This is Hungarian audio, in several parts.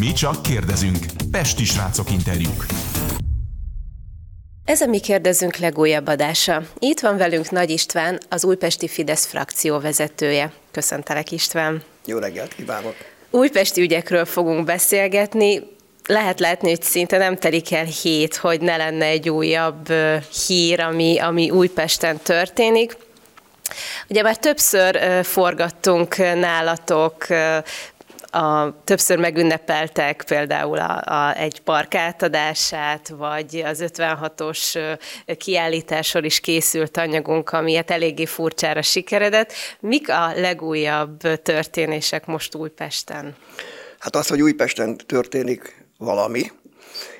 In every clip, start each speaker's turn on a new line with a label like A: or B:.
A: Mi csak kérdezünk. Pesti srácok interjúk.
B: Ez a Mi kérdezünk legújabb adása. Itt van velünk Nagy István, az Újpesti Fidesz frakció vezetője. Köszöntelek István.
C: Jó reggelt kívánok!
B: Újpesti ügyekről fogunk beszélgetni. Lehet látni, hogy szinte nem telik el hét, hogy ne lenne egy újabb hír, ami, ami Újpesten történik. Ugye már többször forgattunk nálatok a, többször megünnepeltek például a, a, egy park átadását, vagy az 56-os kiállításról is készült anyagunk, ami hát eléggé furcsára sikeredett. Mik a legújabb történések most Újpesten?
C: Hát az, hogy Újpesten történik valami,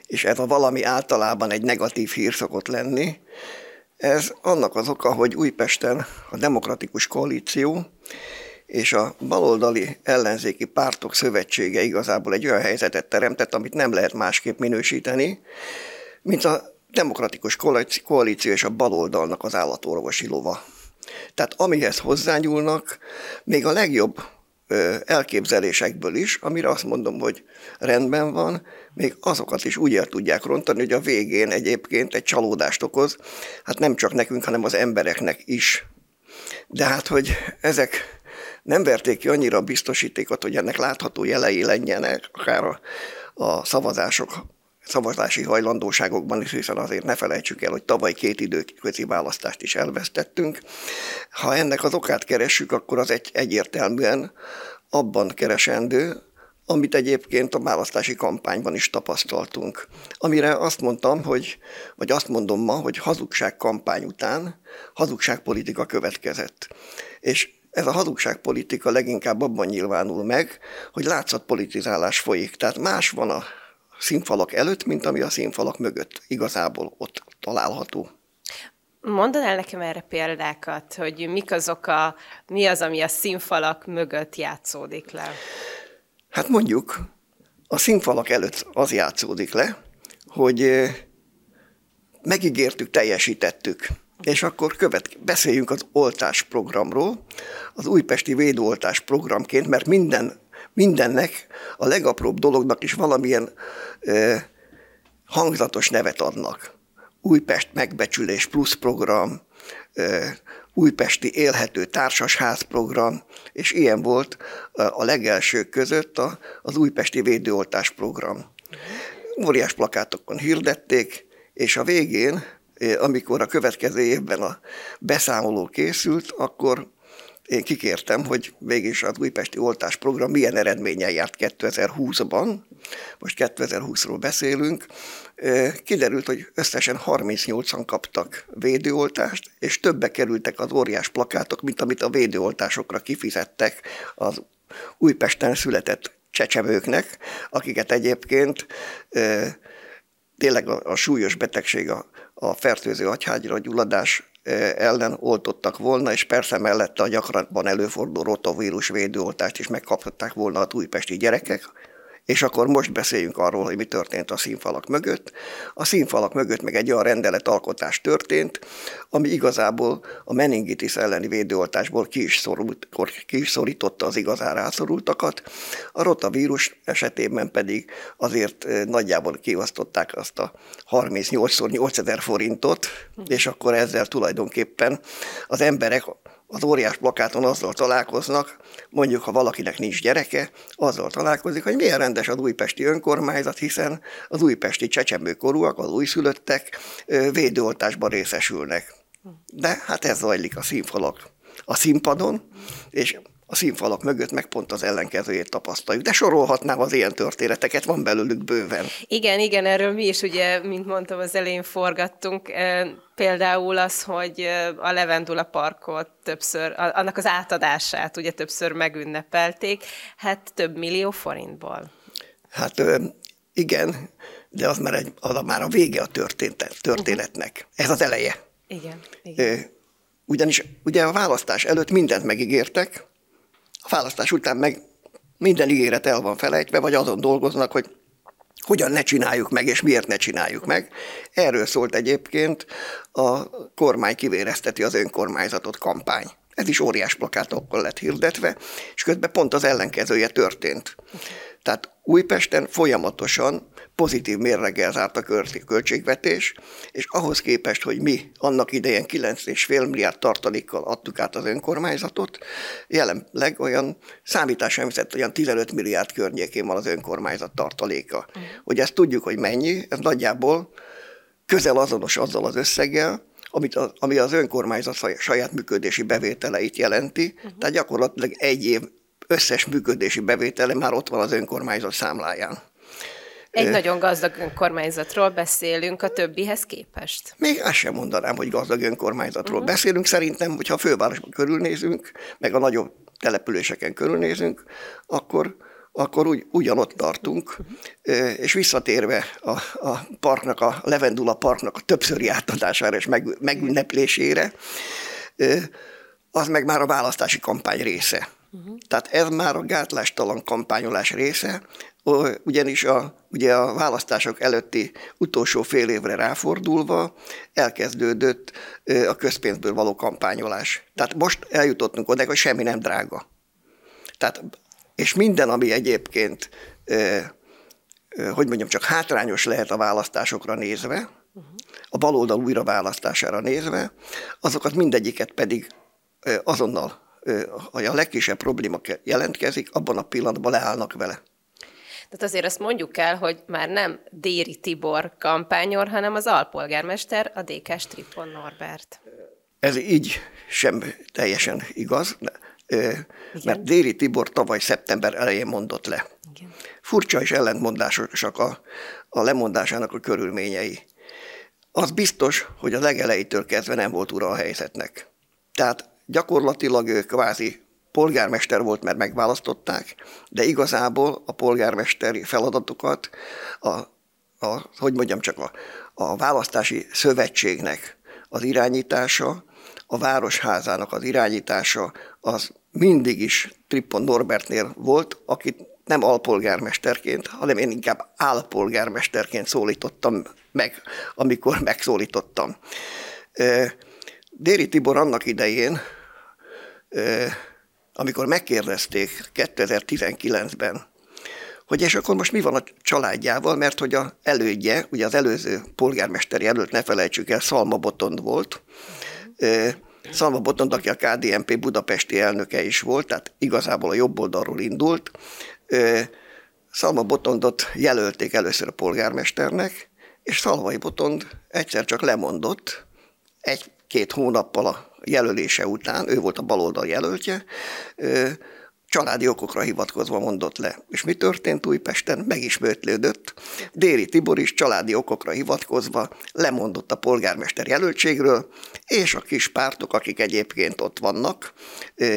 C: és ez a valami általában egy negatív hír szokott lenni, ez annak az oka, hogy Újpesten a demokratikus koalíció és a baloldali ellenzéki pártok szövetsége igazából egy olyan helyzetet teremtett, amit nem lehet másképp minősíteni, mint a demokratikus koalíció és a baloldalnak az állatorvosi lova. Tehát amihez hozzányúlnak, még a legjobb elképzelésekből is, amire azt mondom, hogy rendben van, még azokat is úgy el tudják rontani, hogy a végén egyébként egy csalódást okoz, hát nem csak nekünk, hanem az embereknek is. De hát, hogy ezek nem verték ki annyira a biztosítékot, hogy ennek látható jelei legyenek, akár a, a szavazások szavazási hajlandóságokban is, hiszen azért ne felejtsük el, hogy tavaly két időközi választást is elvesztettünk. Ha ennek az okát keressük, akkor az egy, egyértelműen abban keresendő, amit egyébként a választási kampányban is tapasztaltunk. Amire azt mondtam, hogy, vagy azt mondom ma, hogy hazugság kampány után hazugságpolitika következett. És ez a hazugságpolitika leginkább abban nyilvánul meg, hogy látszatpolitizálás folyik. Tehát más van a színfalak előtt, mint ami a színfalak mögött igazából ott található.
B: Mondanál nekem erre példákat, hogy mik azok a, mi az, ami a színfalak mögött játszódik le?
C: Hát mondjuk, a színfalak előtt az játszódik le, hogy megígértük, teljesítettük. És akkor követ, beszéljünk az oltás programról, az újpesti védőoltás programként, mert minden, mindennek, a legapróbb dolognak is valamilyen ö, hangzatos nevet adnak. Újpest megbecsülés plusz program, ö, Újpesti élhető társasház program, és ilyen volt a legelsők között a, az Újpesti védőoltás program. Óriás plakátokon hirdették, és a végén amikor a következő évben a beszámoló készült, akkor én kikértem, hogy mégis az újpesti oltás program milyen eredménnyel járt 2020-ban, most 2020-ról beszélünk, kiderült, hogy összesen 38-an kaptak védőoltást, és többe kerültek az óriás plakátok, mint amit a védőoltásokra kifizettek az Újpesten született csecsemőknek, akiket egyébként tényleg a, a súlyos betegség, a, a fertőző agyhágyra gyulladás ellen oltottak volna, és persze mellette a gyakrabban előforduló rotavírus védőoltást is megkaphatták volna a újpesti gyerekek, és akkor most beszéljünk arról, hogy mi történt a színfalak mögött. A színfalak mögött meg egy olyan rendeletalkotás történt, ami igazából a meningitis elleni védőoltásból ki is, szorult, ki is szorította az igazán rászorultakat. A rotavírus esetében pedig azért eh, nagyjából kivasztották azt a 38-szor 8000 forintot, és akkor ezzel tulajdonképpen az emberek az óriás plakáton azzal találkoznak, mondjuk ha valakinek nincs gyereke, azzal találkozik, hogy milyen rendes az újpesti önkormányzat, hiszen az újpesti csecsemőkorúak, az újszülöttek védőoltásban részesülnek. De hát ez zajlik a színfalak a színpadon, és a színfalak mögött meg pont az ellenkezőjét tapasztaljuk. De sorolhatnám az ilyen történeteket, van belőlük bőven.
B: Igen, igen, erről mi is ugye, mint mondtam, az elején forgattunk. Például az, hogy a Levendula parkot többször, annak az átadását ugye többször megünnepelték, hát több millió forintból.
C: Hát igen, de az már, egy, az már a vége a történetnek. Ez az eleje.
B: Igen, igen.
C: Ugyanis ugye a választás előtt mindent megígértek, a választás után meg minden ígéret el van felejtve, vagy azon dolgoznak, hogy hogyan ne csináljuk meg, és miért ne csináljuk meg. Erről szólt egyébként a kormány kivérezteti az önkormányzatot kampány. Ez is óriás plakátokkal lett hirdetve, és közben pont az ellenkezője történt. Tehát Újpesten folyamatosan pozitív mérleggel zárt a költségvetés, és ahhoz képest, hogy mi annak idején 9,5 milliárd tartalékkal adtuk át az önkormányzatot, jelenleg olyan számítás sem olyan 15 milliárd környékén van az önkormányzat tartaléka. Hogy ezt tudjuk, hogy mennyi, ez nagyjából közel azonos azzal az összeggel, amit a, ami az önkormányzat saját működési bevételeit jelenti, uh-huh. tehát gyakorlatilag egy év összes működési bevétele már ott van az önkormányzat számláján.
B: Egy Ö, nagyon gazdag önkormányzatról beszélünk a többihez képest.
C: Még azt sem mondanám, hogy gazdag önkormányzatról uh-huh. beszélünk. Szerintem, hogyha a fővárosban körülnézünk, meg a nagyobb településeken körülnézünk, akkor akkor úgy, ugyanott tartunk, és visszatérve a, a parknak, a Levendula parknak a többszöri átadására és meg, megünneplésére, az meg már a választási kampány része. Uh-huh. Tehát ez már a gátlástalan kampányolás része, ugyanis a, ugye a választások előtti utolsó fél évre ráfordulva elkezdődött a közpénzből való kampányolás. Tehát most eljutottunk oda, hogy semmi nem drága. Tehát, és minden, ami egyébként, hogy mondjam, csak hátrányos lehet a választásokra nézve, a baloldal újra választására nézve, azokat mindegyiket pedig azonnal ha a legkisebb probléma jelentkezik, abban a pillanatban leállnak vele.
B: Tehát azért azt mondjuk el, hogy már nem Déri Tibor kampányor, hanem az alpolgármester, a DK Stripon Norbert.
C: Ez így sem teljesen igaz, Igen. mert Déri Tibor tavaly szeptember elején mondott le. Igen. Furcsa és ellentmondásosak a, a lemondásának a körülményei. Az biztos, hogy a legelejétől kezdve nem volt ura a helyzetnek. Tehát Gyakorlatilag ő kvázi polgármester volt, mert megválasztották, de igazából a polgármesteri feladatokat, a, a, hogy mondjam csak, a, a választási szövetségnek az irányítása, a városházának az irányítása, az mindig is Trippon Norbertnél volt, akit nem alpolgármesterként, hanem én inkább álpolgármesterként szólítottam meg, amikor megszólítottam. Déri Tibor annak idején amikor megkérdezték 2019-ben, hogy és akkor most mi van a családjával, mert hogy a elődje, ugye az előző polgármester jelölt, ne felejtsük el, Szalma Botond volt. Szalma Botond, aki a KDNP budapesti elnöke is volt, tehát igazából a jobb oldalról indult. Szalma Botondot jelölték először a polgármesternek, és Szalvai Botond egyszer csak lemondott, egy-két hónappal a jelölése után, ő volt a baloldal jelöltje, családi okokra hivatkozva mondott le. És mi történt Újpesten? Megismétlődött. Déri Tibor is családi okokra hivatkozva lemondott a polgármester jelöltségről, és a kis pártok, akik egyébként ott vannak,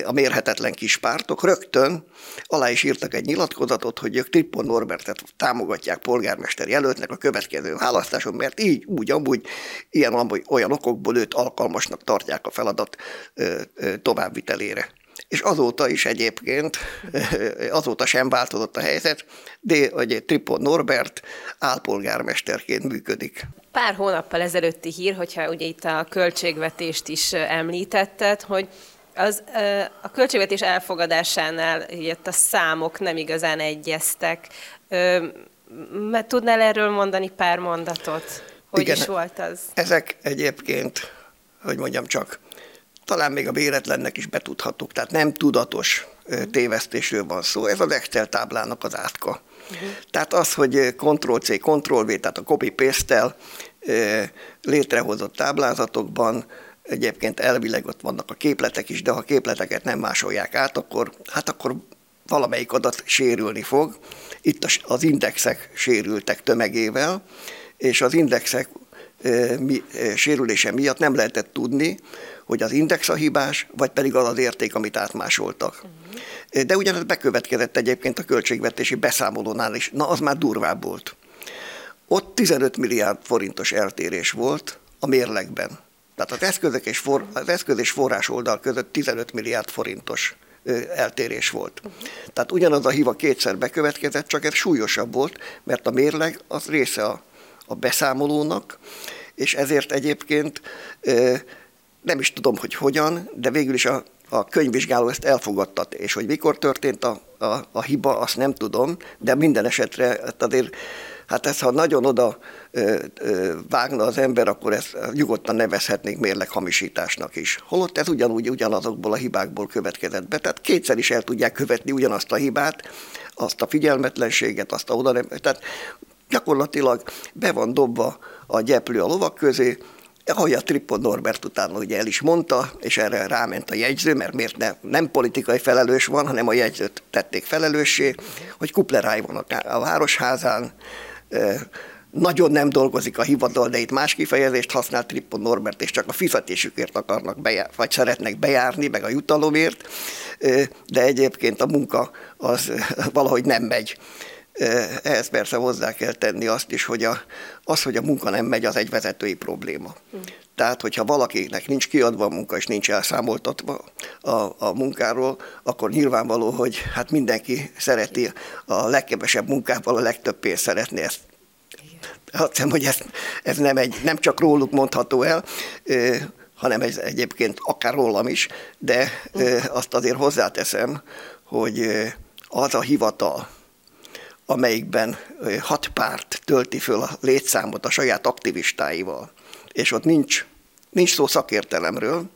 C: a mérhetetlen kis pártok, rögtön alá is írtak egy nyilatkozatot, hogy ők Trippon Norbertet támogatják polgármester jelöltnek a következő választáson, mert így, úgy, amúgy, ilyen, olyan okokból őt alkalmasnak tartják a feladat továbbvitelére és azóta is egyébként, azóta sem változott a helyzet, de egy Tripon Norbert álpolgármesterként működik.
B: Pár hónappal ezelőtti hír, hogyha ugye itt a költségvetést is említetted, hogy az, a költségvetés elfogadásánál itt a számok nem igazán egyeztek. Mert tudnál erről mondani pár mondatot? Hogy Igen, is volt az?
C: Ezek egyébként, hogy mondjam csak, talán még a véletlennek is betudhatók, tehát nem tudatos tévesztésről van szó, ez az Excel táblának az átka. Uh-huh. Tehát az, hogy Ctrl-C, Ctrl-V, tehát a copy-paste-tel létrehozott táblázatokban egyébként elvileg ott vannak a képletek is, de ha a képleteket nem másolják át, akkor, hát akkor valamelyik adat sérülni fog. Itt az indexek sérültek tömegével, és az indexek sérülése miatt nem lehetett tudni, hogy az index a hibás, vagy pedig az az érték, amit átmásoltak. Uh-huh. De ugyanez bekövetkezett egyébként a költségvetési beszámolónál is. Na, az már durvább volt. Ott 15 milliárd forintos eltérés volt a mérlegben. Tehát az, eszközök és for, az eszköz és forrás oldal között 15 milliárd forintos eltérés volt. Uh-huh. Tehát ugyanaz a hiva kétszer bekövetkezett, csak ez súlyosabb volt, mert a mérleg az része a, a beszámolónak, és ezért egyébként nem is tudom, hogy hogyan, de végül is a, a könyvvizsgáló ezt elfogadtat, és hogy mikor történt a, a, a hiba, azt nem tudom, de minden esetre hát azért Hát ez, ha nagyon oda vágna az ember, akkor ezt nyugodtan nevezhetnénk mérleghamisításnak is. Holott ez ugyanúgy ugyanazokból a hibákból következett be. Tehát kétszer is el tudják követni ugyanazt a hibát, azt a figyelmetlenséget, azt a oda nem. Tehát gyakorlatilag be van dobva a gyeplő a lovak közé, ahogy a Tripod Norbert utána ugye el is mondta, és erre ráment a jegyző, mert miért ne, nem politikai felelős van, hanem a jegyzőt tették felelőssé, hogy kupleráj van a, a városházán, nagyon nem dolgozik a hivatal, de itt más kifejezést használ Tripon Norbert, és csak a fizetésükért akarnak bejár, vagy szeretnek bejárni, meg a jutalomért, de egyébként a munka az valahogy nem megy. Ehhez persze hozzá kell tenni azt is, hogy a, az, hogy a munka nem megy, az egy vezetői probléma. Mm. Tehát, hogyha valakinek nincs kiadva a munka, és nincs elszámoltatva a, a munkáról, akkor nyilvánvaló, hogy hát mindenki szereti a legkevesebb munkával a legtöbb pénzt szeretni ezt azt hiszem, hogy ez, ez nem, egy, nem csak róluk mondható el, hanem ez egyébként akár rólam is, de azt azért hozzáteszem, hogy az a hivatal, amelyikben hat párt tölti föl a létszámot a saját aktivistáival, és ott nincs, nincs szó szakértelemről,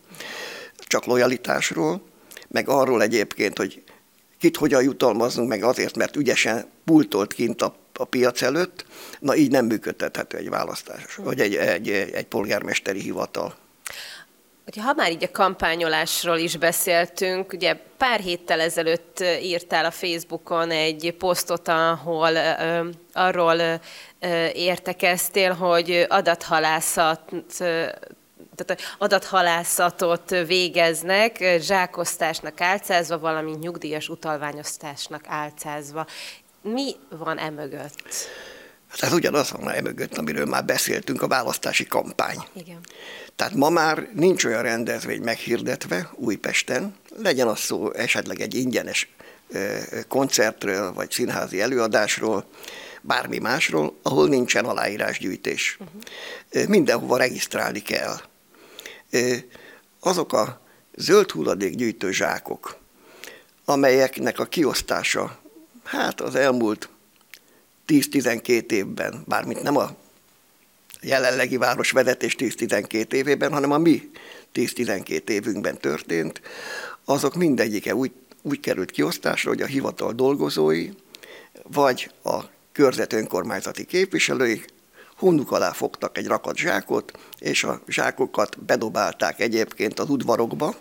C: csak lojalitásról, meg arról egyébként, hogy kit hogyan jutalmazunk, meg azért, mert ügyesen pultolt kint a, a piac előtt, na így nem működtethető egy választás, vagy egy, egy, egy polgármesteri hivatal.
B: Ugye, ha már így a kampányolásról is beszéltünk, ugye pár héttel ezelőtt írtál a Facebookon egy posztot, ahol uh, arról uh, értekeztél, hogy adathalászat tehát adathalászatot végeznek, zsákosztásnak álcázva, valamint nyugdíjas utalványosztásnak álcázva. Mi van emögött?
C: Hát ugyanaz van emögött, amiről már beszéltünk, a választási kampány.
B: Igen.
C: Tehát ma már nincs olyan rendezvény meghirdetve Újpesten, legyen az szó esetleg egy ingyenes koncertről, vagy színházi előadásról, bármi másról, ahol nincsen aláírásgyűjtés. Uh-huh. Mindenhova regisztrálni kell. Azok a zöld hulladékgyűjtő zsákok, amelyeknek a kiosztása, hát az elmúlt 10-12 évben, bármint nem a jelenlegi városvezetés 10-12 évében, hanem a mi 10-12 évünkben történt, azok mindegyike úgy, úgy került kiosztásra, hogy a hivatal dolgozói, vagy a körzet önkormányzati képviselői hónuk alá fogtak egy rakat zsákot, és a zsákokat bedobálták egyébként az udvarokba,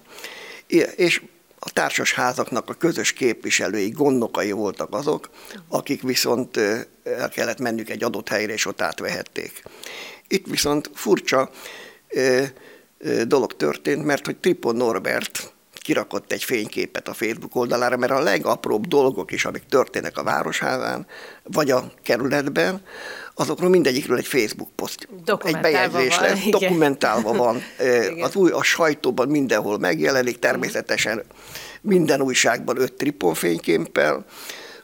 C: és a társas házaknak a közös képviselői, gondnokai voltak azok, akik viszont el kellett mennük egy adott helyre, és ott átvehették. Itt viszont furcsa dolog történt, mert hogy Tripon Norbert kirakott egy fényképet a Facebook oldalára, mert a legapróbb dolgok is, amik történnek a városházán, vagy a kerületben, azokról mindegyikről egy Facebook poszt, egy bejegyzés lesz, dokumentálva van. az új, a sajtóban mindenhol megjelenik, természetesen minden újságban öt Tripon fényképpel,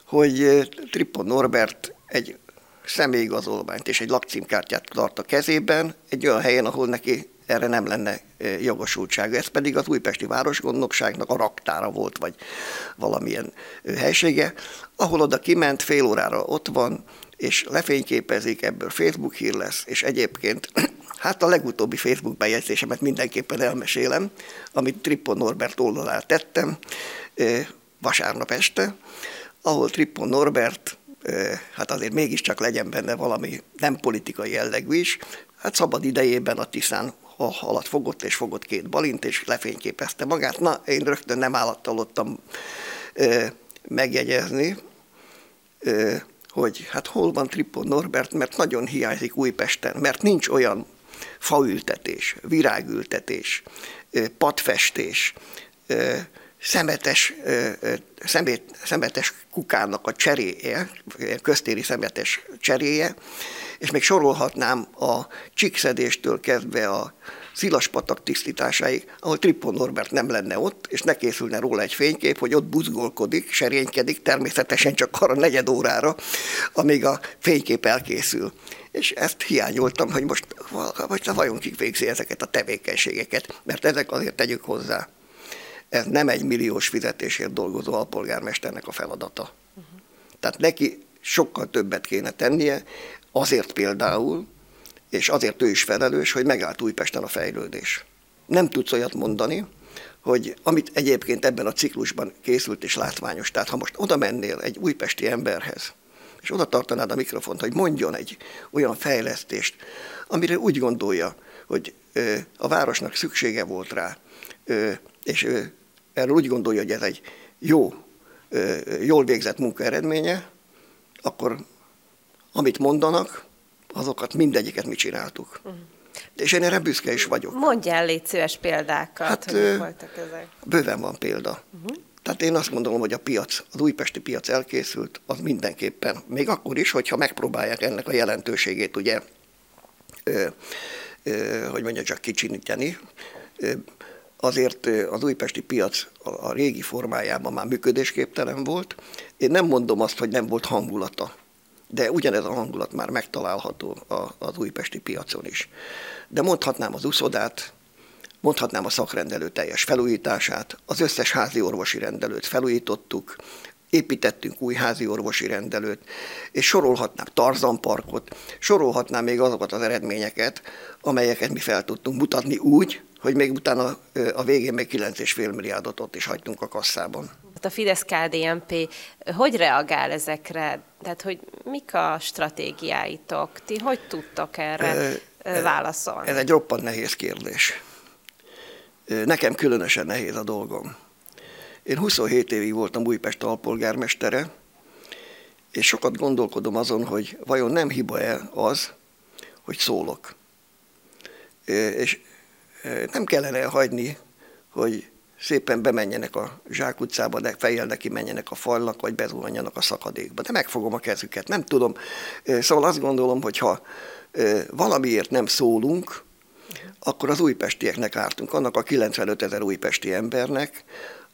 C: hogy Tripon Norbert egy személyigazolványt és egy lakcímkártyát tart a kezében, egy olyan helyen, ahol neki erre nem lenne jogosultsága. Ez pedig az újpesti városgondnokságnak a raktára volt, vagy valamilyen helysége, ahol oda kiment, fél órára ott van, és lefényképezik, ebből Facebook hír lesz, és egyébként hát a legutóbbi Facebook bejegyzésemet mindenképpen elmesélem, amit Trippon Norbert oldalára tettem vasárnap este, ahol Trippon Norbert, hát azért mégiscsak legyen benne valami nem politikai jellegű is, hát szabad idejében a Tiszán alatt fogott, és fogott két balint, és lefényképezte magát. Na, én rögtön nem állattalottam megjegyezni, hogy hát hol van Tripon Norbert, mert nagyon hiányzik Újpesten, mert nincs olyan faültetés, virágültetés, padfestés, szemetes, szemét, szemetes kukának a cseréje, köztéri szemetes cseréje, és még sorolhatnám a csíkszedéstől kezdve a Szilaspatak tisztításáig, ahol Trippon Norbert nem lenne ott, és ne készülne róla egy fénykép, hogy ott buzgolkodik, serénykedik, természetesen csak arra negyed órára, amíg a fénykép elkészül. És ezt hiányoltam, hogy most vagy vajon kik végzi ezeket a tevékenységeket, mert ezek azért tegyük hozzá ez nem egy milliós fizetésért dolgozó alpolgármesternek a feladata. Uh-huh. Tehát neki sokkal többet kéne tennie, azért például, és azért ő is felelős, hogy megállt Újpesten a fejlődés. Nem tudsz olyat mondani, hogy amit egyébként ebben a ciklusban készült és látványos, tehát ha most oda mennél egy újpesti emberhez, és oda tartanád a mikrofont, hogy mondjon egy olyan fejlesztést, amire úgy gondolja, hogy a városnak szüksége volt rá, és erről úgy gondolja, hogy ez egy jó, jól végzett munka eredménye, akkor amit mondanak, azokat mindegyiket mi csináltuk. Uh-huh. És én erre büszke is vagyok.
B: Mondjál légy szíves példákat, hát, hogy voltak ezek.
C: Bőven van példa. Uh-huh. Tehát én azt gondolom, hogy a piac, az újpesti piac elkészült, az mindenképpen, még akkor is, hogyha megpróbálják ennek a jelentőségét, ugye, ö, ö, hogy mondja, csak kicsiníteni, ö, azért az újpesti piac a régi formájában már működésképtelen volt. Én nem mondom azt, hogy nem volt hangulata, de ugyanez a hangulat már megtalálható az újpesti piacon is. De mondhatnám az uszodát, mondhatnám a szakrendelő teljes felújítását, az összes házi orvosi rendelőt felújítottuk, építettünk új házi orvosi rendelőt, és sorolhatnám Tarzan parkot, sorolhatnám még azokat az eredményeket, amelyeket mi fel tudtunk mutatni úgy, hogy még utána a végén még 9,5 milliárdot ott is hagytunk a kasszában.
B: A Fidesz-KDNP hogy reagál ezekre? Tehát, hogy mik a stratégiáitok? Ti hogy tudtok erre válaszolni?
C: Ez egy roppant nehéz kérdés. Nekem különösen nehéz a dolgom. Én 27 évig voltam Újpest alpolgármestere, és sokat gondolkodom azon, hogy vajon nem hiba-e az, hogy szólok. És nem kellene hagyni, hogy szépen bemenjenek a zsákutcába, de fejjel neki menjenek a falnak, vagy bezuhanjanak a szakadékba. De megfogom a kezüket, nem tudom. Szóval azt gondolom, hogy ha valamiért nem szólunk, akkor az újpestieknek ártunk, annak a 95 ezer újpesti embernek,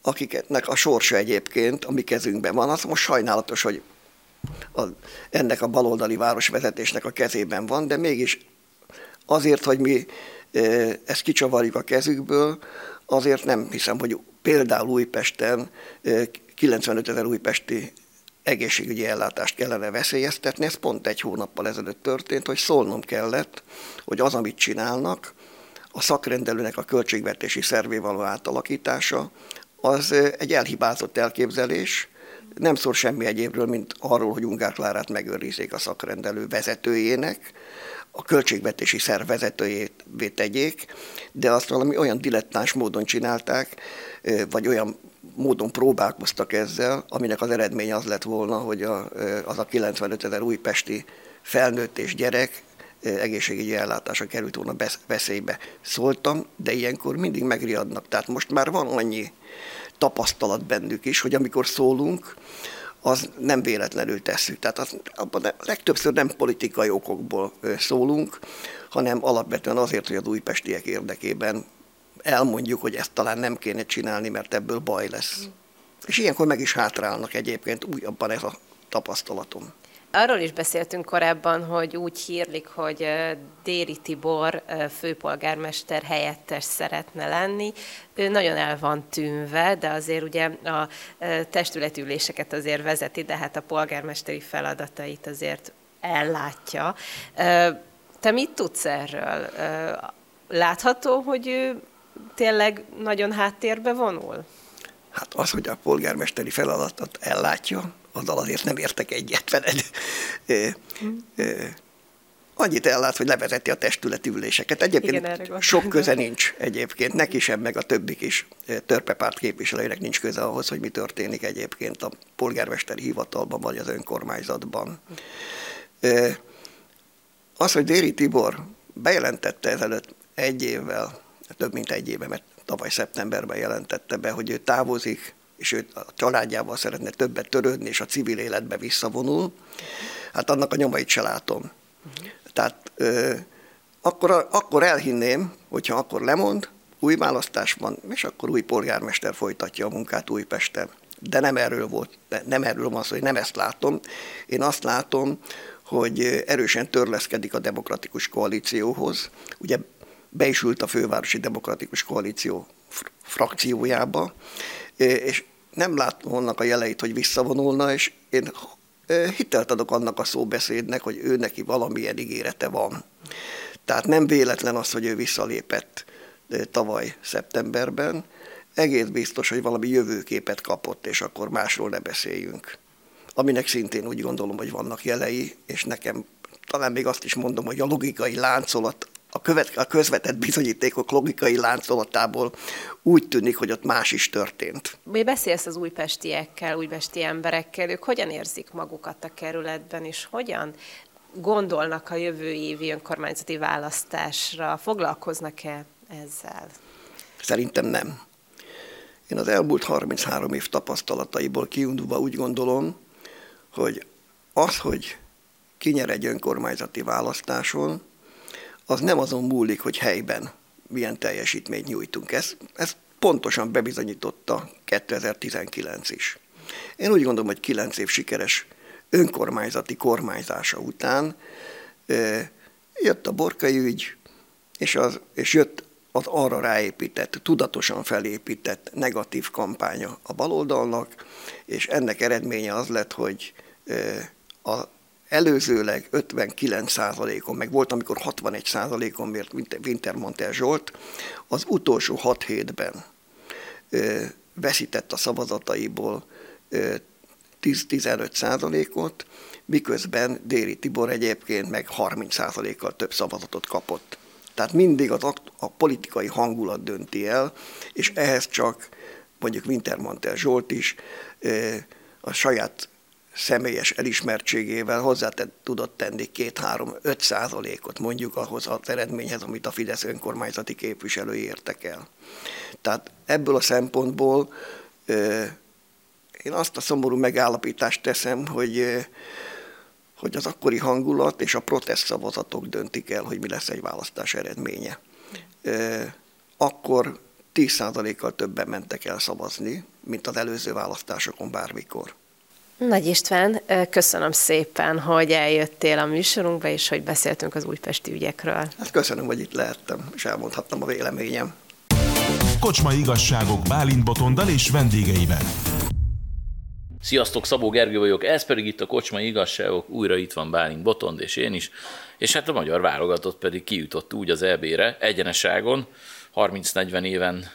C: akiknek a sorsa egyébként a mi kezünkben van. Az most sajnálatos, hogy a, ennek a baloldali városvezetésnek a kezében van, de mégis azért, hogy mi ezt kicsavarjuk a kezükből, azért nem hiszem, hogy például Újpesten 95 ezer újpesti egészségügyi ellátást kellene veszélyeztetni. Ez pont egy hónappal ezelőtt történt, hogy szólnom kellett, hogy az, amit csinálnak, a szakrendelőnek a költségvetési szervé való átalakítása, az egy elhibázott elképzelés, nem szól semmi egyébről, mint arról, hogy Ungár Klárát megőrizzék a szakrendelő vezetőjének, a költségvetési szervezetőjét tegyék, de azt valami olyan dilettáns módon csinálták, vagy olyan módon próbálkoztak ezzel, aminek az eredménye az lett volna, hogy a, az a 95 ezer újpesti felnőtt és gyerek egészségügyi ellátása került volna veszélybe. Szóltam, de ilyenkor mindig megriadnak. Tehát most már van annyi tapasztalat bennük is, hogy amikor szólunk, az nem véletlenül tesszük. Tehát az, abban legtöbbször nem politikai okokból szólunk, hanem alapvetően azért, hogy az újpestiek érdekében elmondjuk, hogy ezt talán nem kéne csinálni, mert ebből baj lesz. És ilyenkor meg is hátrálnak egyébként újabban ez a tapasztalatom.
B: Arról is beszéltünk korábban, hogy úgy hírlik, hogy Déri Tibor főpolgármester helyettes szeretne lenni. Ő nagyon el van tűnve, de azért ugye a testületüléseket azért vezeti, de hát a polgármesteri feladatait azért ellátja. Te mit tudsz erről? Látható, hogy ő tényleg nagyon háttérbe vonul?
C: Hát az, hogy a polgármesteri feladatot ellátja, azzal azért nem értek egyet veled. Annyit ellát, hogy levezeti a testületi üléseket. Egyébként Igen, sok köze nincs egyébként, neki sem, meg a többik is törpepárt képviselőinek nincs köze ahhoz, hogy mi történik egyébként a polgármesteri hivatalban vagy az önkormányzatban. Az, hogy Déri Tibor bejelentette ezelőtt egy évvel, több mint egy éve, mert tavaly szeptemberben jelentette be, hogy ő távozik és ő a családjával szeretne többet törődni, és a civil életbe visszavonul, hát annak a nyomait se látom. Uh-huh. Tehát ö, akkor, akkor elhinném, hogyha akkor lemond, új választás van, és akkor új polgármester folytatja a munkát Újpesten. De nem erről volt, nem erről van szó, hogy nem ezt látom. Én azt látom, hogy erősen törleszkedik a demokratikus koalícióhoz. Ugye be a fővárosi demokratikus koalíció frakciójába, és nem látom annak a jeleit, hogy visszavonulna, és én hitelt adok annak a szóbeszédnek, hogy ő neki valamilyen ígérete van. Tehát nem véletlen az, hogy ő visszalépett tavaly szeptemberben, egész biztos, hogy valami jövőképet kapott, és akkor másról ne beszéljünk. Aminek szintén úgy gondolom, hogy vannak jelei, és nekem talán még azt is mondom, hogy a logikai láncolat, a, követ, a közvetett bizonyítékok logikai láncolatából úgy tűnik, hogy ott más is történt.
B: Mi beszélsz az újpestiekkel, újpesti emberekkel, ők hogyan érzik magukat a kerületben, és hogyan gondolnak a jövő évi önkormányzati választásra? Foglalkoznak-e ezzel?
C: Szerintem nem. Én az elmúlt 33 év tapasztalataiból kiindulva úgy gondolom, hogy az, hogy kinyer egy önkormányzati választáson, az nem azon múlik, hogy helyben milyen teljesítményt nyújtunk. Ez, ez pontosan bebizonyította 2019 is. Én úgy gondolom, hogy 9 év sikeres önkormányzati kormányzása után jött a borkai ügy, és, az, és jött az arra ráépített, tudatosan felépített negatív kampánya a baloldalnak, és ennek eredménye az lett, hogy a előzőleg 59%-on, meg volt, amikor 61%-on mért Wintermantel Zsolt, az utolsó 6 hétben veszített a szavazataiból 10-15%-ot, miközben Déri Tibor egyébként meg 30%-kal több szavazatot kapott. Tehát mindig az a politikai hangulat dönti el, és ehhez csak mondjuk Wintermantel Zsolt is a saját személyes elismertségével hozzá tudott tenni 2-3-5 százalékot mondjuk ahhoz az eredményhez, amit a Fidesz önkormányzati képviselői értek el. Tehát ebből a szempontból én azt a szomorú megállapítást teszem, hogy hogy az akkori hangulat és a protest szavazatok döntik el, hogy mi lesz egy választás eredménye. Akkor 10%-kal többen mentek el szavazni, mint az előző választásokon bármikor.
B: Nagy István, köszönöm szépen, hogy eljöttél a műsorunkba, és hogy beszéltünk az újpesti ügyekről.
C: Hát köszönöm, hogy itt lehettem, és elmondhattam a véleményem.
A: Kocsmai igazságok Bálint Botondal és vendégeivel.
D: Sziasztok, Szabó Gergő vagyok, ez pedig itt a Kocsmai Igazságok, újra itt van Bálint Botond és én is, és hát a magyar válogatott pedig kijutott úgy az EB-re, egyeneságon, 30-40 éven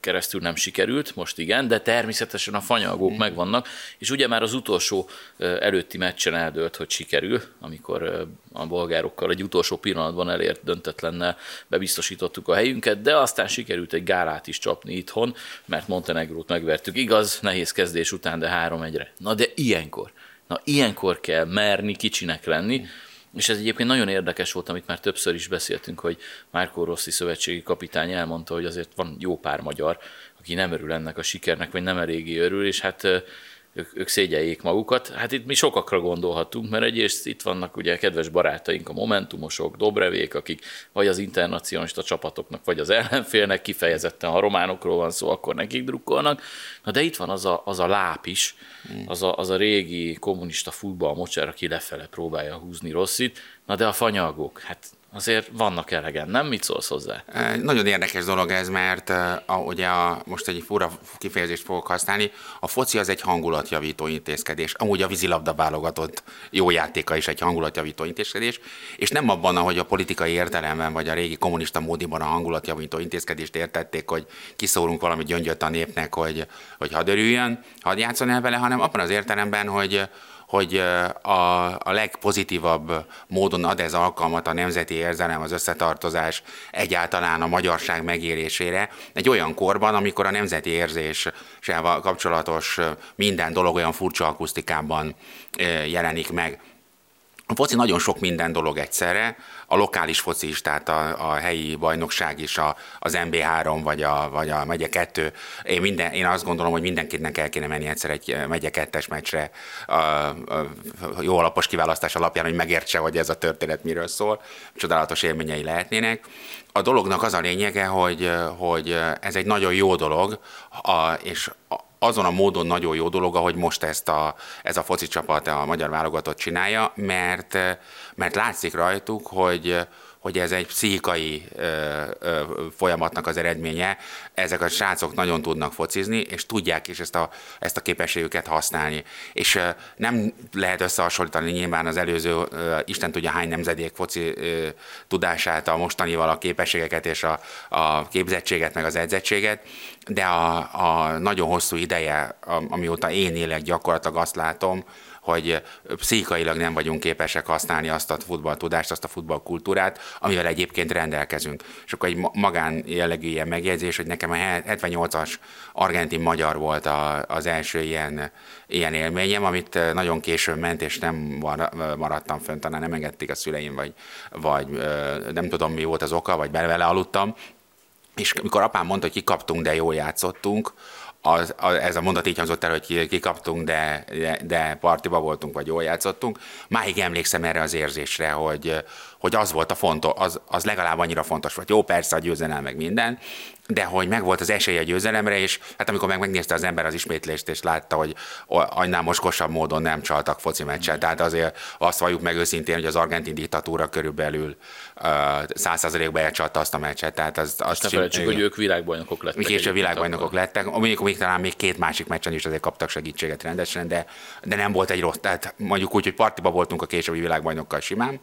D: keresztül nem sikerült, most igen, de természetesen a fanyalgók mm. megvannak, és ugye már az utolsó előtti meccsen eldőlt, hogy sikerül, amikor a bolgárokkal egy utolsó pillanatban elért döntetlennel bebiztosítottuk a helyünket, de aztán sikerült egy gálát is csapni itthon, mert Montenegrót megvertük. Igaz, nehéz kezdés után, de három egyre. Na de ilyenkor, na ilyenkor kell merni, kicsinek lenni, mm és ez egyébként nagyon érdekes volt, amit már többször is beszéltünk, hogy Márkó Rossi szövetségi kapitány elmondta, hogy azért van jó pár magyar, aki nem örül ennek a sikernek, vagy nem eléggé örül, és hát ők, ők szégyeljék magukat. Hát itt mi sokakra gondolhatunk, mert egyrészt itt vannak ugye kedves barátaink, a Momentumosok, Dobrevék, akik vagy az internacionalista csapatoknak, vagy az ellenfélnek kifejezetten, ha románokról van szó, akkor nekik drukkolnak. Na de itt van az a, az a láp is, hmm. az a, az a régi kommunista futball mocsár, aki lefele próbálja húzni rosszit. Na de a fanyalgók, hát azért vannak elegen, nem? Mit szólsz hozzá?
E: Nagyon érdekes dolog ez, mert a, ugye a, most egy fura kifejezést fogok használni, a foci az egy hangulatjavító intézkedés, amúgy a vízilabda válogatott jó játéka is egy hangulatjavító intézkedés, és nem abban, ahogy a politikai értelemben, vagy a régi kommunista módiban a hangulatjavító intézkedést értették, hogy kiszórunk valami gyöngyöt a népnek, hogy, hogy hadd örüljön, hadd játszon el vele, hanem abban az értelemben, hogy hogy a, a legpozitívabb módon ad ez alkalmat a nemzeti érzelem, az összetartozás, egyáltalán a magyarság megérésére egy olyan korban, amikor a nemzeti érzéssel kapcsolatos minden dolog olyan furcsa akusztikában jelenik meg. A foci nagyon sok minden dolog egyszerre, a lokális foci is, tehát a, a helyi bajnokság is, a, az MB3 vagy a, vagy a megye 2. Én, minden, én azt gondolom, hogy mindenkinek el kéne menni egyszer egy megye 2-es meccsre a, a, jó alapos kiválasztás alapján, hogy megértse, hogy ez a történet miről szól. Csodálatos élményei lehetnének. A dolognak az a lényege, hogy, hogy ez egy nagyon jó dolog, a, és azon a módon nagyon jó dolog, ahogy most ezt a, ez a foci csapat, a magyar válogatott csinálja, mert, mert látszik rajtuk, hogy, hogy ez egy pszichikai ö, ö, folyamatnak az eredménye. Ezek a srácok nagyon tudnak focizni, és tudják is ezt a, ezt a képességüket használni. És ö, nem lehet összehasonlítani nyilván az előző, ö, Isten tudja hány nemzedék foci ö, tudását, a mostanival a képességeket és a, a képzettséget, meg az edzettséget, de a, a nagyon hosszú ideje, amióta én élek, gyakorlatilag azt látom, hogy pszichikailag nem vagyunk képesek használni azt a futballtudást, azt a futballkultúrát, amivel egyébként rendelkezünk. És akkor egy magán jellegű ilyen megjegyzés, hogy nekem a 78-as argentin magyar volt az első ilyen, ilyen élményem, amit nagyon későn ment, és nem maradtam fönn, talán nem engedték a szüleim, vagy, vagy nem tudom mi volt az oka, vagy vele aludtam, és amikor apám mondta, hogy kikaptunk, de jól játszottunk, az, az, ez a mondat így hangzott el, hogy kikaptunk, de, de, de partiba voltunk, vagy jól játszottunk. Máig emlékszem erre az érzésre, hogy, hogy az volt a fontos, az, az legalább annyira fontos volt. Jó, persze a győzelem meg minden, de hogy megvolt az esély a győzelemre, és hát amikor meg megnézte az ember az ismétlést, és látta, hogy annál moskosabb módon nem csaltak foci meccset. Tehát azért azt valljuk meg őszintén, hogy az argentin diktatúra körülbelül százszázalékban elcsalta azt a meccset. Tehát az,
D: azt ne felejtsük, hogy ők világbajnokok lettek.
E: Később világbajnokok lettek. Mondjuk még talán még két másik meccsen is azért kaptak segítséget rendesen, de, de nem volt egy rossz. Tehát mondjuk úgy, hogy partiba voltunk a későbbi világbajnokkal simán,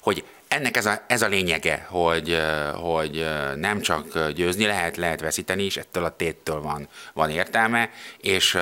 E: hogy ennek ez a, ez a lényege, hogy, hogy nem csak győzni lehet, lehet veszíteni is, ettől a téttől van, van értelme, és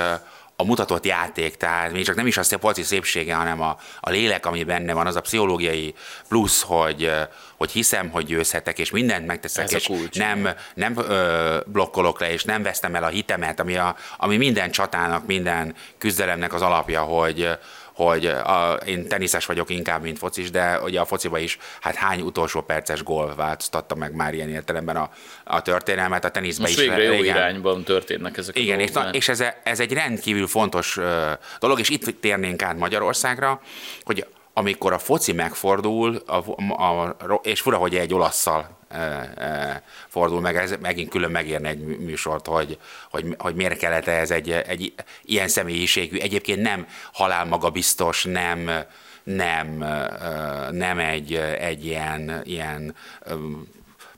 E: a mutatott játék, tehát még csak nem is az a polci szépsége, hanem a, a lélek, ami benne van, az a pszichológiai plusz, hogy, hogy hiszem, hogy győzhetek, és mindent megteszek, Ez és nem, nem ö, blokkolok le, és nem vesztem el a hitemet, ami, a, ami minden csatának, minden küzdelemnek az alapja, hogy, hogy a, én teniszes vagyok inkább, mint focis, de ugye a fociba is hát hány utolsó perces gól változtatta meg már ilyen értelemben a, a történelmet, a teniszben
D: Most
E: is.
D: végre jó igen, irányban történnek ezek
E: Igen, és, na, és ez, ez egy rendkívül fontos dolog, és itt térnénk át Magyarországra, hogy amikor a foci megfordul, a, a, a, és fura, hogy egy olaszszal fordul meg, ez megint külön megérne egy műsort, hogy, hogy, hogy miért kellett ez egy, egy ilyen személyiségű, egyébként nem halálmagabiztos, nem, nem, nem egy, egy ilyen, ilyen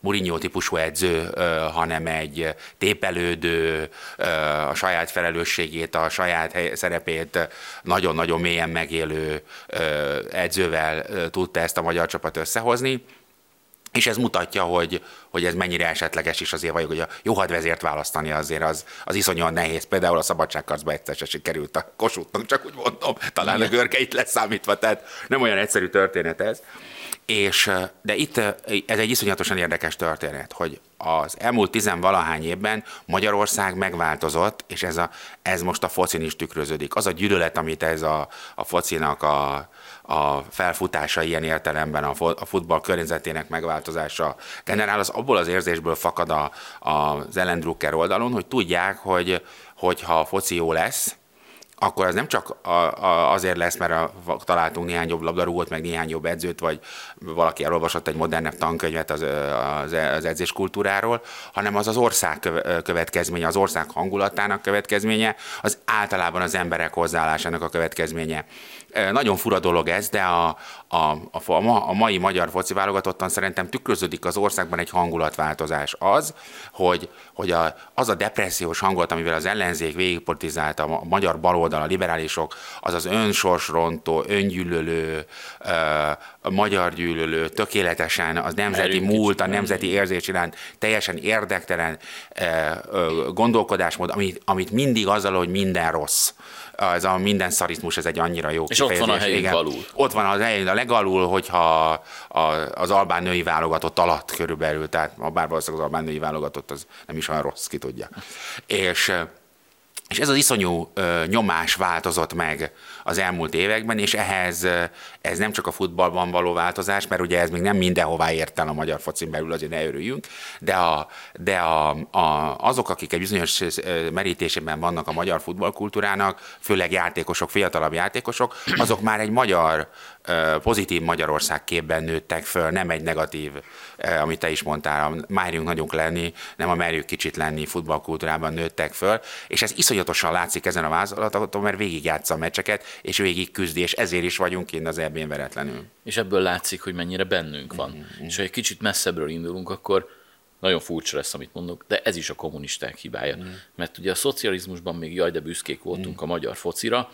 E: Mourinho típusú edző, hanem egy tépelődő, a saját felelősségét, a saját szerepét nagyon-nagyon mélyen megélő edzővel tudta ezt a magyar csapat összehozni. És ez mutatja, hogy, hogy ez mennyire esetleges is azért vagyok, hogy a jó hadvezért választani azért az, az iszonyúan nehéz. Például a szabadságkarcba egyszer se sikerült a kosutnak, csak úgy mondom, talán a görkeit leszámítva, tehát nem olyan egyszerű történet ez. És, de itt ez egy iszonyatosan érdekes történet, hogy az elmúlt tizenvalahány évben Magyarország megváltozott, és ez, a, ez most a focin is tükröződik. Az a gyűlölet, amit ez a, a focinak a, a felfutása ilyen értelemben, a, a futball környezetének megváltozása generál, az abból az érzésből fakad a, a, az Ellen Drucker oldalon, hogy tudják, hogy, hogy ha a foci jó lesz, akkor az nem csak azért lesz, mert találtunk néhány jobb labdarúgót, meg néhány jobb edzőt, vagy valaki elolvasott egy modernebb tankönyvet az, az, az edzés kultúráról, hanem az az ország következménye, az ország hangulatának következménye, az általában az emberek hozzáállásának a következménye. Nagyon fura dolog ez, de a, a, a, a mai magyar foci válogatottan szerintem tükröződik az országban egy hangulatváltozás. Az, hogy, hogy a, az a depressziós hangulat, amivel az ellenzék végigpolitizálta a magyar baloldal, a liberálisok, az az önsorsrontó, öngyűlölő, magyar gyűlölő, tökéletesen az nemzeti múlt, a nemzeti érzés iránt teljesen érdektelen gondolkodásmód, amit, amit mindig azzal, hogy minden rossz ez a minden szarizmus, ez egy annyira jó
D: És kifejezés. ott van a helyén Igen. alul.
E: Ott van az helyén a legalul, hogyha a, az albán női válogatott alatt körülbelül, tehát bár valószínűleg az albán női válogatott az nem is olyan rossz, ki tudja. És és ez az iszonyú ö, nyomás változott meg az elmúlt években, és ehhez ez nem csak a futballban való változás, mert ugye ez még nem mindenhová ért el a magyar focin belül, azért ne örüljünk, de, a, de a, a, azok, akik egy bizonyos merítésében vannak a magyar futballkultúrának, főleg játékosok, fiatalabb játékosok, azok már egy magyar, pozitív Magyarország képben nőttek föl, nem egy negatív, amit te is mondtál, márjunk nagyunk lenni, nem a merjük kicsit lenni futballkultúrában nőttek föl, és ez iszonyatosan látszik ezen a vázolaton, mert végigjátsza a meccseket, és végig küzdi, és ezért is vagyunk kint az ebben veretlenül.
D: És ebből látszik, hogy mennyire bennünk van. Mm-hmm. És ha egy kicsit messzebbről indulunk, akkor nagyon furcsa lesz, amit mondok, de ez is a kommunisták hibája. Mm. Mert ugye a szocializmusban még jaj, de büszkék voltunk mm. a magyar focira,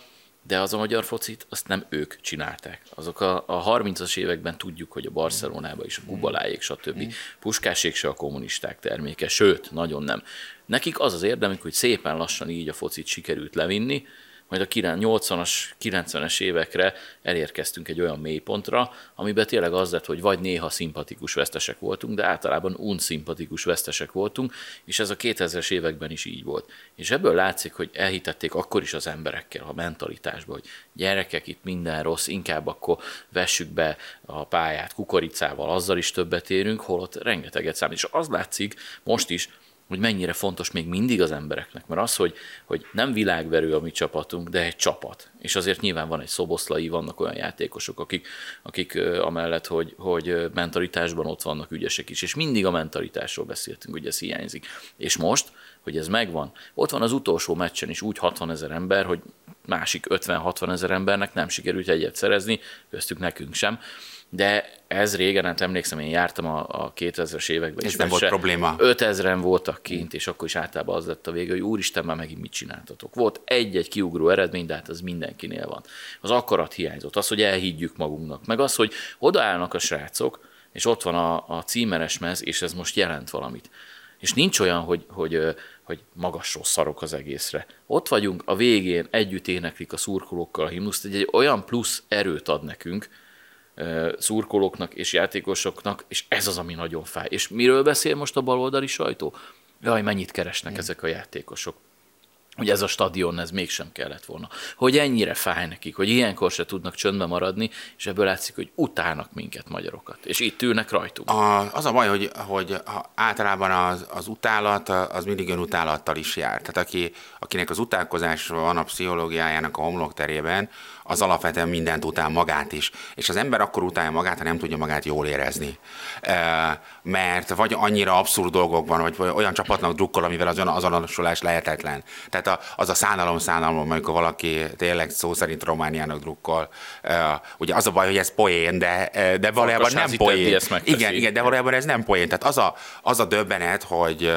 D: de az a magyar focit, azt nem ők csinálták. Azok a, a 30-as években tudjuk, hogy a Barcelonába is, a Kubalájék, stb. Mm. Puskásék se a kommunisták terméke, sőt, nagyon nem. Nekik az az érdemük, hogy szépen lassan így a focit sikerült levinni, majd a 80-as, 90-es évekre elérkeztünk egy olyan mélypontra, amiben tényleg az lett, hogy vagy néha szimpatikus vesztesek voltunk, de általában unszimpatikus vesztesek voltunk, és ez a 2000-es években is így volt. És ebből látszik, hogy elhitették akkor is az emberekkel a mentalitásba, hogy gyerekek, itt minden rossz, inkább akkor vessük be a pályát kukoricával, azzal is többet érünk, holott rengeteget számít. És az látszik most is, hogy mennyire fontos még mindig az embereknek, mert az, hogy, hogy nem világverő a mi csapatunk, de egy csapat. És azért nyilván van egy szoboszlai, vannak olyan játékosok, akik, akik amellett, hogy, hogy mentalitásban ott vannak ügyesek is, és mindig a mentalitásról beszéltünk, hogy ez hiányzik. És most, hogy ez megvan, ott van az utolsó meccsen is úgy 60 ezer ember, hogy másik 50-60 ezer embernek nem sikerült egyet szerezni, köztük nekünk sem de ez régen, hát emlékszem, én jártam a, a 2000-es években.
E: Ez nem volt probléma.
D: 5000-en voltak kint, és akkor is általában az lett a vége, hogy úristen, már megint mit csináltatok. Volt egy-egy kiugró eredmény, de hát az mindenkinél van. Az akarat hiányzott, az, hogy elhiggyük magunknak, meg az, hogy odaállnak a srácok, és ott van a, a címeres mez, és ez most jelent valamit. És nincs olyan, hogy, hogy, hogy magasról szarok az egészre. Ott vagyunk, a végén együtt éneklik a szurkolókkal a himnuszt, egy, egy olyan plusz erőt ad nekünk, szurkolóknak és játékosoknak, és ez az, ami nagyon fáj. És miről beszél most a baloldali sajtó? Jaj, mennyit keresnek mm. ezek a játékosok hogy ez a stadion, ez mégsem kellett volna. Hogy ennyire fáj nekik, hogy ilyenkor se tudnak csöndbe maradni, és ebből látszik, hogy utálnak minket magyarokat. És itt ülnek rajtunk.
E: A, az a baj, hogy, hogy általában az, az utálat, az mindig önutálattal is jár. Tehát aki, akinek az utálkozás van a pszichológiájának a homlokterében, az alapvetően mindent utál magát is. És az ember akkor utálja magát, ha nem tudja magát jól érezni. Mert vagy annyira abszurd dolgok van, vagy olyan csapatnak drukkol, amivel az azonosulás lehetetlen. Tehát az a szánalom szánalom, amikor valaki tényleg szó szerint Romániának drukkol. Ugye az a baj, hogy ez poén, de, de valójában nem poén. Igen, igen, de valójában ez nem poén. Tehát az a, az a döbbenet, hogy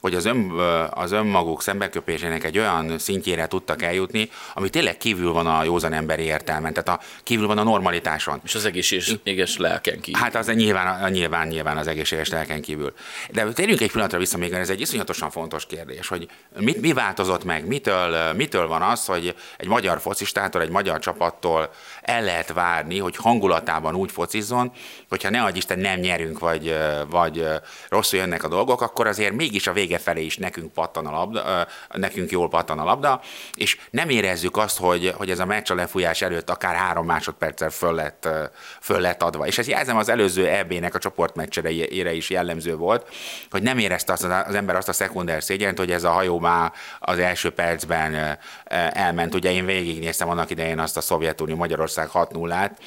E: hogy az, ön, az önmaguk szembeköpésének egy olyan szintjére tudtak eljutni, ami tényleg kívül van a józan emberi értelmen, tehát a, kívül van a normalitáson.
D: És az egészséges lelken kívül.
E: Hát az nyilván, nyilván, nyilván az egészséges lelken kívül. De térjünk egy pillanatra vissza még, ez egy iszonyatosan fontos kérdés, hogy mit, mi változott meg, mitől, mitől van az, hogy egy magyar focistától, egy magyar csapattól el lehet várni, hogy hangulatában úgy focizzon, hogyha ne Isten nem nyerünk, vagy, vagy rosszul jönnek a dolgok, akkor azért mégis a vége felé is nekünk pattan a labda, nekünk jól pattan a labda, és nem érezzük azt, hogy, hogy ez a meccs a lefújás előtt akár három másodperccel föl lett, föl lett adva. És ez jelzem az előző EB-nek a csoportmeccsere is jellemző volt, hogy nem érezte azt az ember azt a szekunder szégyent, hogy ez a hajó már az első percben elment. Ugye én végignéztem annak idején azt a Szovjetunió Magyarország 6-0-át,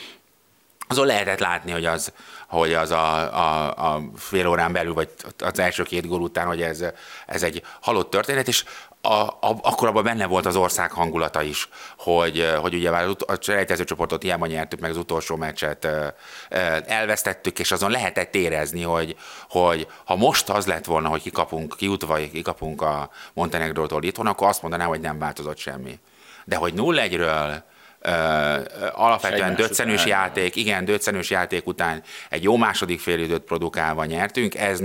E: azon lehetett látni, hogy az, hogy az a, a, a fél órán belül, vagy az első két gól után, hogy ez, ez egy halott történet, és a, a, akkor abban benne volt az ország hangulata is, hogy, hogy ugye már a selejtező csoportot hiába nyertük meg az utolsó meccset, elvesztettük, és azon lehetett érezni, hogy, hogy ha most az lett volna, hogy kikapunk, kiutva kikapunk a Montenegrótól itthon, akkor azt mondanám, hogy nem változott semmi. De hogy 0-1-ről alapvetően döccenős játék, igen, döccenős játék után egy jó második félidőt produkálva nyertünk, ez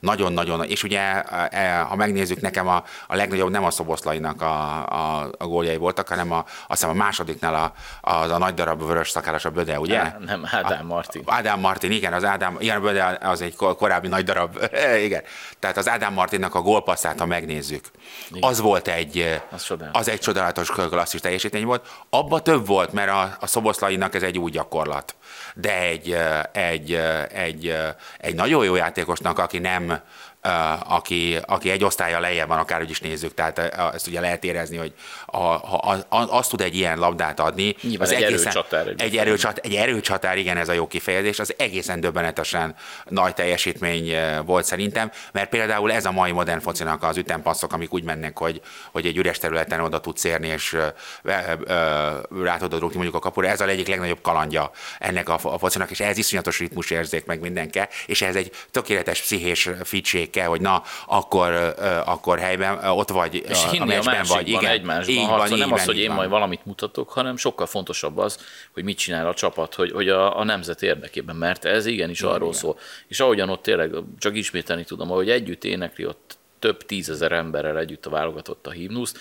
E: nagyon-nagyon, és ugye, e, ha megnézzük, nekem a, a legnagyobb nem a Szoboszlainak a, a, a góljai voltak, hanem a, azt hiszem a másodiknál a, a, a nagy darab vörös szakállas a Böde, ugye?
D: Nem, nem Ádám Martin.
E: A, Ádám Martin, igen, az Ádám, igen, a Böde az egy korábbi nagy darab, igen. Tehát az Ádám Martinnak a gólpasszát, ha megnézzük, igen. az volt egy, az, az egy csodálatos klasszis teljesítmény volt, volt. Abba több volt, mert a, a Szoboszlainak ez egy új gyakorlat. De egy, egy, egy, egy nagyon jó játékosnak, aki nem aki, aki egy osztálya lejjebb van, akárhogy is nézzük, tehát ezt ugye lehet érezni, hogy a, ha azt tud egy ilyen labdát adni,
D: Nyilván az egy egészen, erőcsatár. Egy,
E: egy, erőcsat, egy erőcsatár, igen, ez a jó kifejezés, az egészen döbbenetesen nagy teljesítmény volt szerintem, mert például ez a mai modern focinak az ütempasszok, amik úgy mennek, hogy, hogy egy üres területen oda tudsz érni, és rá tudod rúgni mondjuk a kapura, ez a egyik legnagyobb kalandja ennek a, a focinak, és ez iszonyatos ritmusérzék meg mindenke, és ez egy tökéletes pszichés kell, hogy na, akkor, akkor helyben ott vagy,
D: és a, a meccsben vagy. Igen, egymásban így van, így nem van, az, hogy én van. majd valamit mutatok, hanem sokkal fontosabb az, hogy mit csinál a csapat, hogy, hogy a, a nemzet érdekében, mert ez igenis igen, arról igen. szól. És ahogyan ott tényleg, csak ismételni tudom, hogy együtt énekli ott több tízezer emberrel együtt a válogatott a himnuszt,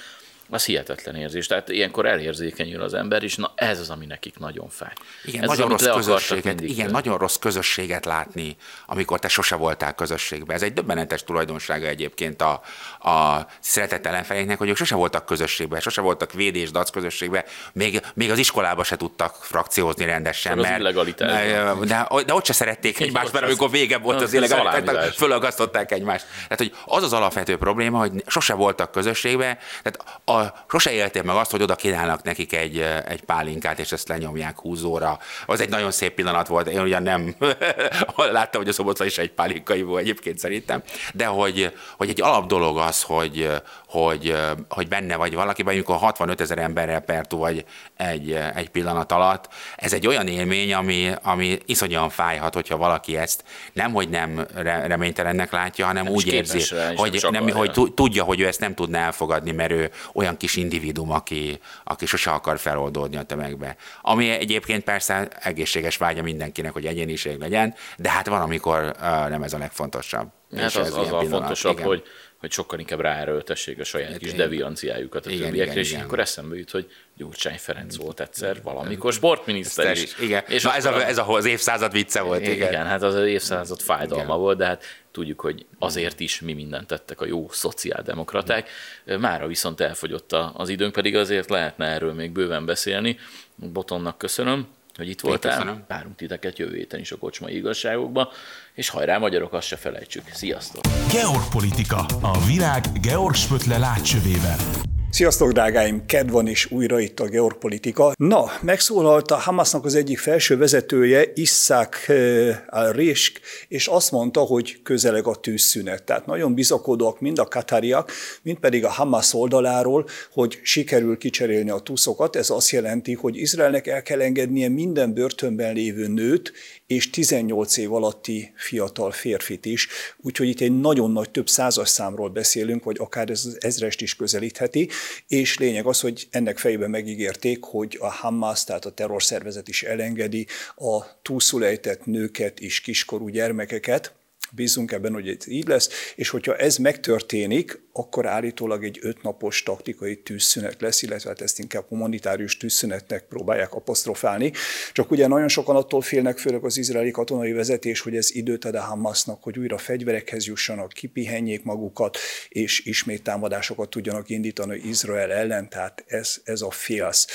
D: az hihetetlen érzés. Tehát ilyenkor elérzékenyül az ember, és na ez az, ami nekik nagyon fáj.
E: Igen,
D: ez
E: nagyon az, rossz közösséget, igen, nagyon rossz közösséget látni, amikor te sose voltál közösségben. Ez egy döbbenetes tulajdonsága egyébként a, a szeretett ellenfeléknek, hogy ők sose voltak közösségben, sose voltak védés, dac közösségben, még, még az iskolába se tudtak frakciózni rendesen.
D: Mert, az illegalitás.
E: De, de ott se szerették egymást, mert amikor vége volt az illegalitás, fölagasztották egymást. Tehát, hogy az az alapvető probléma, hogy sose voltak közösségben, tehát a sose éltél meg azt, hogy oda kínálnak nekik egy, egy pálinkát, és ezt lenyomják húzóra. Az egy nagyon szép pillanat volt. Én ugyan nem láttam, hogy a szobotva is egy volt egyébként szerintem, de hogy, hogy egy alap dolog az, hogy, hogy, hogy benne vagy valaki, vagy amikor 65 ezer emberrel pertú vagy egy, egy pillanat alatt, ez egy olyan élmény, ami, ami iszonyan fájhat, hogyha valaki ezt nem, hogy nem reménytelennek látja, hanem nem úgy érzi, hogy, nem, hogy tudja, hogy ő ezt nem tudná elfogadni, mert ő olyan kis individum, aki, aki sose akar feloldódni a tömegbe. Ami egyébként persze egészséges vágya mindenkinek, hogy egyéniség legyen, de hát van, amikor nem ez a legfontosabb.
D: Hát az, az, az a fontosabb, igen. hogy hogy sokkal inkább ráerőltessék a saját hát kis devianciájukat a igen, többiekre, és akkor eszembe jut, hogy Gyurcsány Ferenc volt egyszer valamikor sportminiszter is. is.
E: Igen. És Na, ez, a, ez a, az évszázad vicce volt. Igen,
D: igen hát az, az évszázad fájdalma igen. volt, de hát tudjuk, hogy azért is mi mindent tettek a jó szociáldemokraták. Mára viszont elfogyott az időnk, pedig azért lehetne erről még bőven beszélni. Botonnak köszönöm hogy itt voltál. Várunk titeket jövő héten is a kocsmai igazságokba, és hajrá magyarok, azt se felejtsük. Sziasztok!
A: Georgpolitika, a világ Georg Spötle látsövével.
F: Sziasztok, drágáim! Kedv van is újra itt a geopolitika. Na, megszólalt a Hamasnak az egyik felső vezetője, Isszák eh, al-Risk, és azt mondta, hogy közeleg a tűzszünet. Tehát nagyon bizakodóak mind a katáriak, mind pedig a Hamas oldaláról, hogy sikerül kicserélni a túszokat. Ez azt jelenti, hogy Izraelnek el kell engednie minden börtönben lévő nőt, és 18 év alatti fiatal férfit is. Úgyhogy itt egy nagyon nagy több százas számról beszélünk, vagy akár ez az ezrest is közelítheti, és lényeg az, hogy ennek fejében megígérték, hogy a Hamas, tehát a terrorszervezet is elengedi a túlszulejtett nőket és kiskorú gyermekeket, Bízunk ebben, hogy ez így lesz, és hogyha ez megtörténik, akkor állítólag egy ötnapos taktikai tűzszünet lesz, illetve hát ezt inkább humanitárius tűzszünetnek próbálják apostrofálni. Csak ugye nagyon sokan attól félnek, főleg az izraeli katonai vezetés, hogy ez időt ad a Hamasnak, hogy újra fegyverekhez jussanak, kipihenjék magukat, és ismét támadásokat tudjanak indítani Izrael ellen, tehát ez, ez a félsz.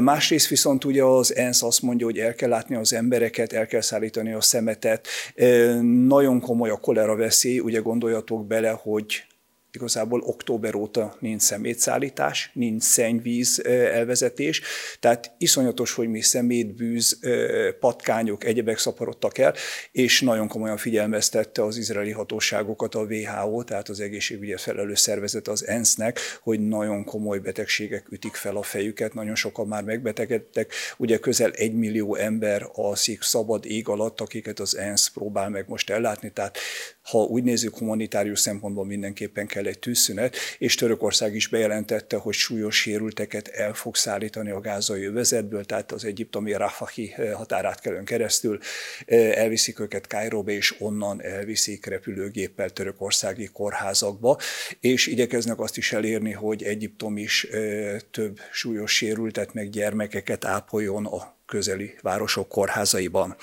F: Másrészt viszont ugye az ENSZ azt mondja, hogy el kell látni az embereket, el kell szállítani a szemetet. Nagyon komoly a kolera veszély, ugye gondoljatok bele, hogy igazából október óta nincs szemétszállítás, nincs szennyvíz elvezetés, tehát iszonyatos, hogy mi szemét, bűz, patkányok, egyebek szaporodtak el, és nagyon komolyan figyelmeztette az izraeli hatóságokat a WHO, tehát az egészségügyi felelős szervezet az ENSZ-nek, hogy nagyon komoly betegségek ütik fel a fejüket, nagyon sokan már megbetegedtek, ugye közel egy millió ember alszik szabad ég alatt, akiket az ENSZ próbál meg most ellátni, tehát ha úgy nézzük, humanitárius szempontból mindenképpen kell egy tűzszünet, és Törökország is bejelentette, hogy súlyos sérülteket el fog szállítani a gázai övezetből, tehát az egyiptomi Rafahi eh, határátkelőn keresztül eh, elviszik őket Kairóba, és onnan elviszik repülőgéppel törökországi kórházakba, és igyekeznek azt is elérni, hogy Egyiptom is eh, több súlyos sérültet meg gyermekeket ápoljon a közeli városok kórházaiban.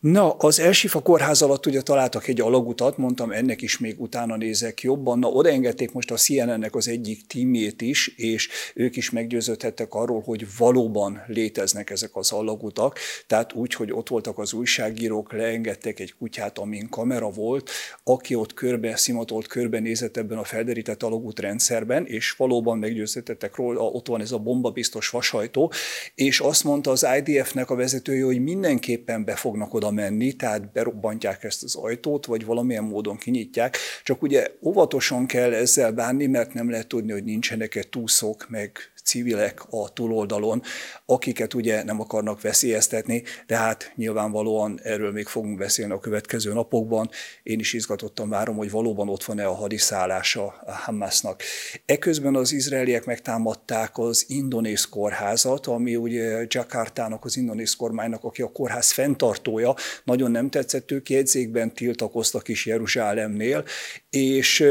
F: Na, az Elsifa kórház alatt ugye találtak egy alagutat, mondtam, ennek is még utána nézek jobban. Na, odaengedték most a CNN-nek az egyik tímjét is, és ők is meggyőződhettek arról, hogy valóban léteznek ezek az alagutak. Tehát úgy, hogy ott voltak az újságírók, leengedtek egy kutyát, amin kamera volt, aki ott körbe, szimatolt körbenézett ebben a felderített alagút rendszerben, és valóban meggyőződhettek róla, ott van ez a bombabiztos vasajtó, és azt mondta az IDF-nek a vezetője, hogy mindenképpen be fognak oda menni, tehát berobbantják ezt az ajtót, vagy valamilyen módon kinyitják. Csak ugye óvatosan kell ezzel bánni, mert nem lehet tudni, hogy nincsenek-e túszok, meg civilek a túloldalon, akiket ugye nem akarnak veszélyeztetni, de hát nyilvánvalóan erről még fogunk beszélni a következő napokban. Én is izgatottan várom, hogy valóban ott van-e a hadiszállása a Hamasnak. Eközben az izraeliek megtámadták az indonész kórházat, ami ugye Jakartának, az indonész kormánynak, aki a kórház fenntartója, nagyon nem tetszett, ők jegyzékben tiltakoztak is Jeruzsálemnél, és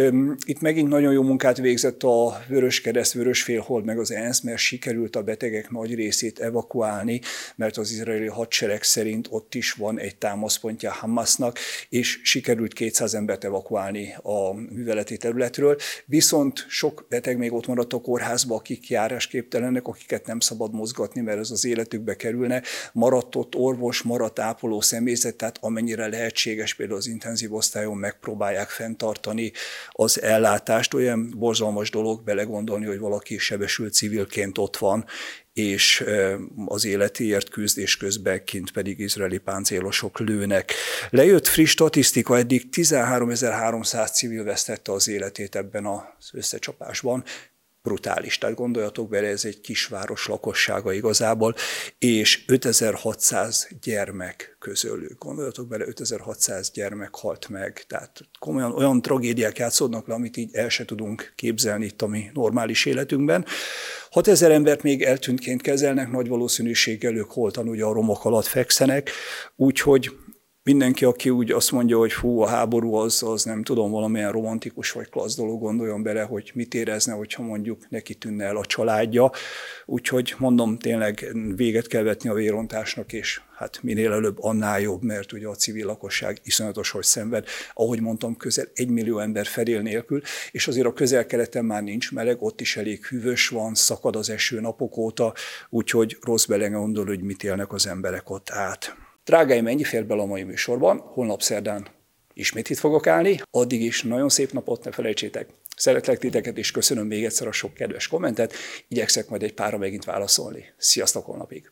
F: itt megint nagyon jó munkát végzett a Vöröskereszt, Vörösfélhold, meg az ENSZ, mert sikerült a betegek nagy részét evakuálni, mert az izraeli hadsereg szerint ott is van egy támaszpontja Hamasnak, és sikerült 200 embert evakuálni a műveleti területről. Viszont sok beteg még ott maradt a kórházba, akik járásképtelenek, akiket nem szabad mozgatni, mert ez az életükbe kerülne. Maradt ott orvos, maradt ápoló személyzet, tehát amennyire lehetséges, például az intenzív osztályon megpróbálják fenntartani az ellátást. Olyan borzalmas dolog belegondolni, hogy valaki sebesült civilként ott van, és az életéért küzd, és közben kint pedig izraeli páncélosok lőnek. Lejött friss statisztika, eddig 13.300 civil vesztette az életét ebben az összecsapásban, brutális. Tehát gondoljatok bele, ez egy kisváros lakossága igazából, és 5600 gyermek közülük. Gondoljatok bele, 5600 gyermek halt meg. Tehát komolyan olyan tragédiák játszódnak le, amit így el se tudunk képzelni itt a mi normális életünkben. 6000 embert még eltűntként kezelnek, nagy valószínűséggel ők holtan ugye a romok alatt fekszenek, úgyhogy mindenki, aki úgy azt mondja, hogy fú, a háború az, az nem tudom, valamilyen romantikus vagy klassz dolog, gondoljon bele, hogy mit érezne, hogyha mondjuk neki tűnne el a családja. Úgyhogy mondom, tényleg véget kell vetni a vérontásnak, és hát minél előbb annál jobb, mert ugye a civil lakosság iszonyatos, hogy szenved. Ahogy mondtam, közel egy millió ember fedél nélkül, és azért a közel-keleten már nincs meleg, ott is elég hűvös van, szakad az eső napok óta, úgyhogy rossz belegondol, hogy mit élnek az emberek ott át. Drágáim, ennyi fér bele a mai műsorban, holnap szerdán ismét itt fogok állni, addig is nagyon szép napot, ne felejtsétek. Szeretlek titeket, és köszönöm még egyszer a sok kedves kommentet, igyekszek majd egy pára megint válaszolni. Sziasztok holnapig!